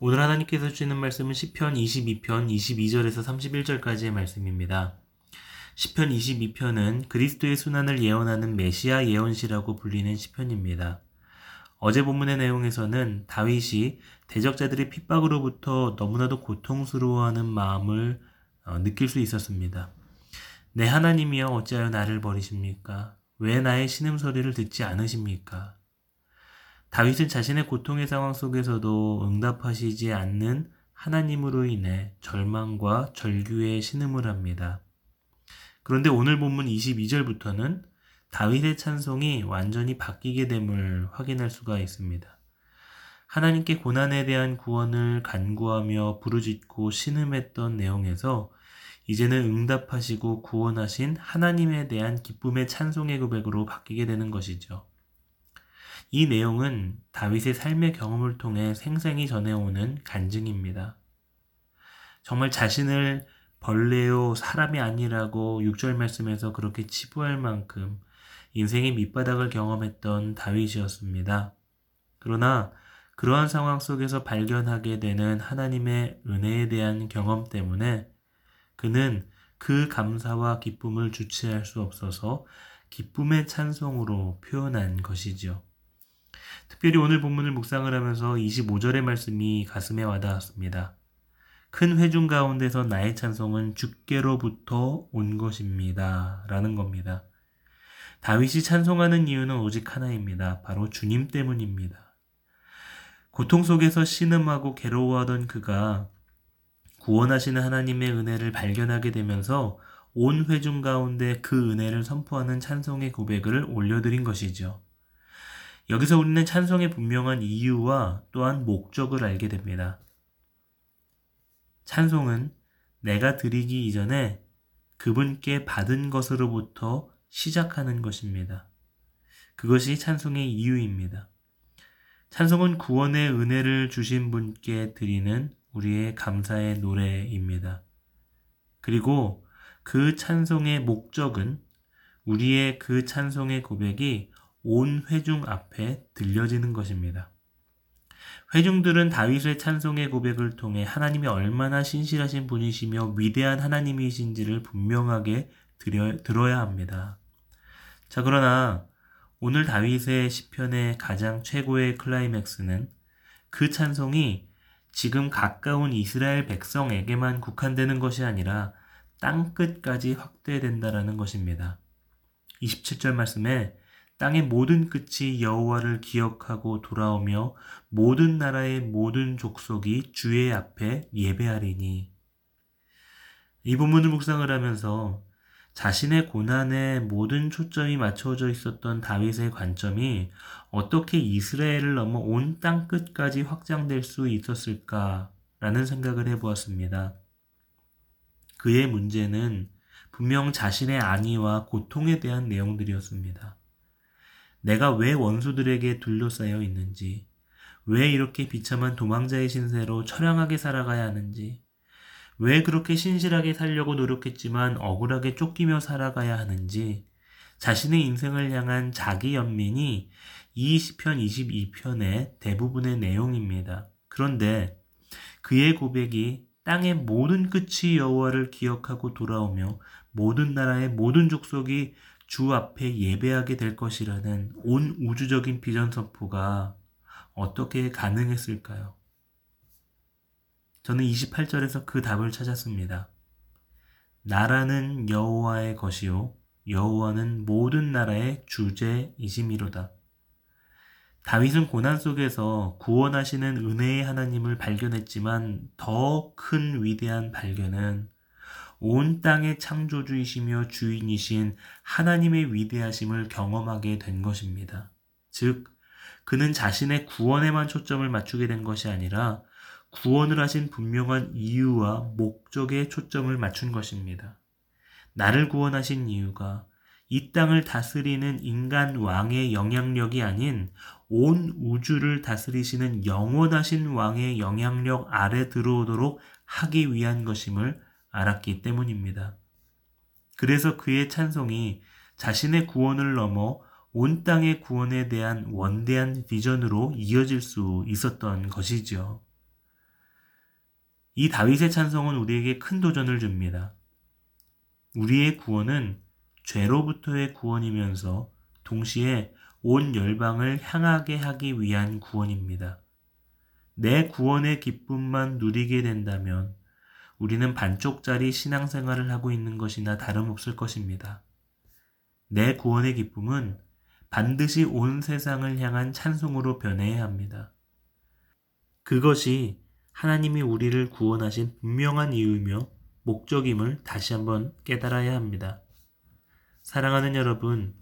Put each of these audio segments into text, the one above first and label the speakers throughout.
Speaker 1: 오늘 하나님께서 주시는 말씀은 시편 22편 22절에서 31절까지의 말씀입니다. 시편 22편은 그리스도의 순환을 예언하는 메시아 예언시라고 불리는 시편입니다. 어제 본문의 내용에서는 다윗이 대적자들의 핍박으로부터 너무나도 고통스러워하는 마음을 어, 느낄 수 있었습니다. 내 하나님이여 어찌하여 나를 버리십니까? 왜 나의 신음소리를 듣지 않으십니까? 다윗은 자신의 고통의 상황 속에서도 응답하시지 않는 하나님으로 인해 절망과 절규의 신음을 합니다. 그런데 오늘 본문 22절부터는 다윗의 찬송이 완전히 바뀌게 됨을 확인할 수가 있습니다. 하나님께 고난에 대한 구원을 간구하며 부르짖고 신음했던 내용에서 이제는 응답하시고 구원하신 하나님에 대한 기쁨의 찬송의 고백으로 바뀌게 되는 것이죠. 이 내용은 다윗의 삶의 경험을 통해 생생히 전해오는 간증입니다. 정말 자신을 벌레요 사람이 아니라고 6절 말씀에서 그렇게 치부할 만큼 인생의 밑바닥을 경험했던 다윗이었습니다. 그러나 그러한 상황 속에서 발견하게 되는 하나님의 은혜에 대한 경험 때문에 그는 그 감사와 기쁨을 주체할 수 없어서 기쁨의 찬송으로 표현한 것이지요. 특별히 오늘 본문을 묵상을 하면서 25절의 말씀이 가슴에 와닿았습니다. 큰 회중 가운데서 나의 찬송은 주께로부터 온 것입니다. 라는 겁니다. 다윗이 찬송하는 이유는 오직 하나입니다. 바로 주님 때문입니다. 고통 속에서 신음하고 괴로워하던 그가 구원하시는 하나님의 은혜를 발견하게 되면서 온 회중 가운데 그 은혜를 선포하는 찬송의 고백을 올려드린 것이죠. 여기서 우리는 찬송의 분명한 이유와 또한 목적을 알게 됩니다. 찬송은 내가 드리기 이전에 그분께 받은 것으로부터 시작하는 것입니다. 그것이 찬송의 이유입니다. 찬송은 구원의 은혜를 주신 분께 드리는 우리의 감사의 노래입니다. 그리고 그 찬송의 목적은 우리의 그 찬송의 고백이 온 회중 앞에 들려지는 것입니다. 회중들은 다윗의 찬송의 고백을 통해 하나님이 얼마나 신실하신 분이시며 위대한 하나님이신지를 분명하게 들여, 들어 야 합니다. 자, 그러나 오늘 다윗의 시편의 가장 최고의 클라이맥스는 그 찬송이 지금 가까운 이스라엘 백성에게만 국한되는 것이 아니라 땅 끝까지 확대된다라는 것입니다. 27절 말씀에 땅의 모든 끝이 여호와를 기억하고 돌아오며 모든 나라의 모든 족속이 주의 앞에 예배하리니 이 부분을 묵상을 하면서 자신의 고난에 모든 초점이 맞춰져 있었던 다윗의 관점이 어떻게 이스라엘을 넘어 온 땅 끝까지 확장될 수 있었을까라는 생각을 해보았습니다. 그의 문제는 분명 자신의 안위와 고통에 대한 내용들이었습니다. 내가 왜 원수들에게 둘러싸여 있는지, 왜 이렇게 비참한 도망자의 신세로 처량하게 살아가야 하는지, 왜 그렇게 신실하게 살려고 노력했지만 억울하게 쫓기며 살아가야 하는지, 자신의 인생을 향한 자기 연민이 이 시편 22편의 대부분의 내용입니다. 그런데 그의 고백이 땅의 모든 끝이 여호와를 기억하고 돌아오며 모든 나라의 모든 족속이 주 앞에 예배하게 될 것이라는 온 우주적인 비전 선포가 어떻게 가능했을까요? 저는 28절에서 그 답을 찾았습니다. 나라는 여호와의 것이요 여호와는 모든 나라의 주제이심이로다. 다윗은 고난 속에서 구원하시는 은혜의 하나님을 발견했지만 더 큰 위대한 발견은 온 땅의 창조주이시며 주인이신 하나님의 위대하심을 경험하게 된 것입니다. 즉, 그는 자신의 구원에만 초점을 맞추게 된 것이 아니라 구원을 하신 분명한 이유와 목적에 초점을 맞춘 것입니다. 나를 구원하신 이유가 이 땅을 다스리는 인간 왕의 영향력이 아닌 온 우주를 다스리시는 영원하신 왕의 영향력 아래 들어오도록 하기 위한 것임을 알았기 때문입니다. 그래서 그의 찬송이 자신의 구원을 넘어 온 땅의 구원에 대한 원대한 비전으로 이어질 수 있었던 것이죠. 이 다윗의 찬송은 우리에게 큰 도전을 줍니다. 우리의 구원은 죄로부터의 구원이면서 동시에 온 열방을 향하게 하기 위한 구원입니다. 내 구원의 기쁨만 누리게 된다면 우리는 반쪽짜리 신앙생활을 하고 있는 것이나 다름없을 것입니다. 내 구원의 기쁨은 반드시 온 세상을 향한 찬송으로 변해야 합니다. 그것이 하나님이 우리를 구원하신 분명한 이유이며 목적임을 다시 한번 깨달아야 합니다. 사랑하는 여러분,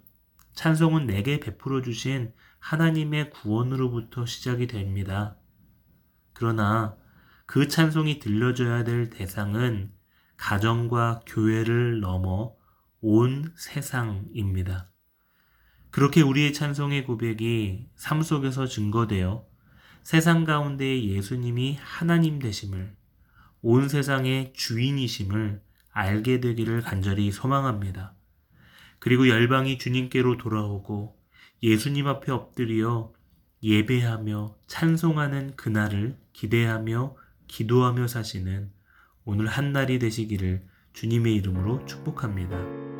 Speaker 1: 찬송은 내게 베풀어 주신 하나님의 구원으로부터 시작이 됩니다. 그러나 그 찬송이 들려줘야 될 대상은 가정과 교회를 넘어 온 세상입니다. 그렇게 우리의 찬송의 고백이 삶 속에서 증거되어 세상 가운데 예수님이 하나님 되심을 온 세상의 주인이심을 알게 되기를 간절히 소망합니다. 그리고 열방이 주님께로 돌아오고 예수님 앞에 엎드려 예배하며 찬송하는 그날을 기대하며 기도하며 사시는 오늘 한 날이 되시기를 주님의 이름으로 축복합니다.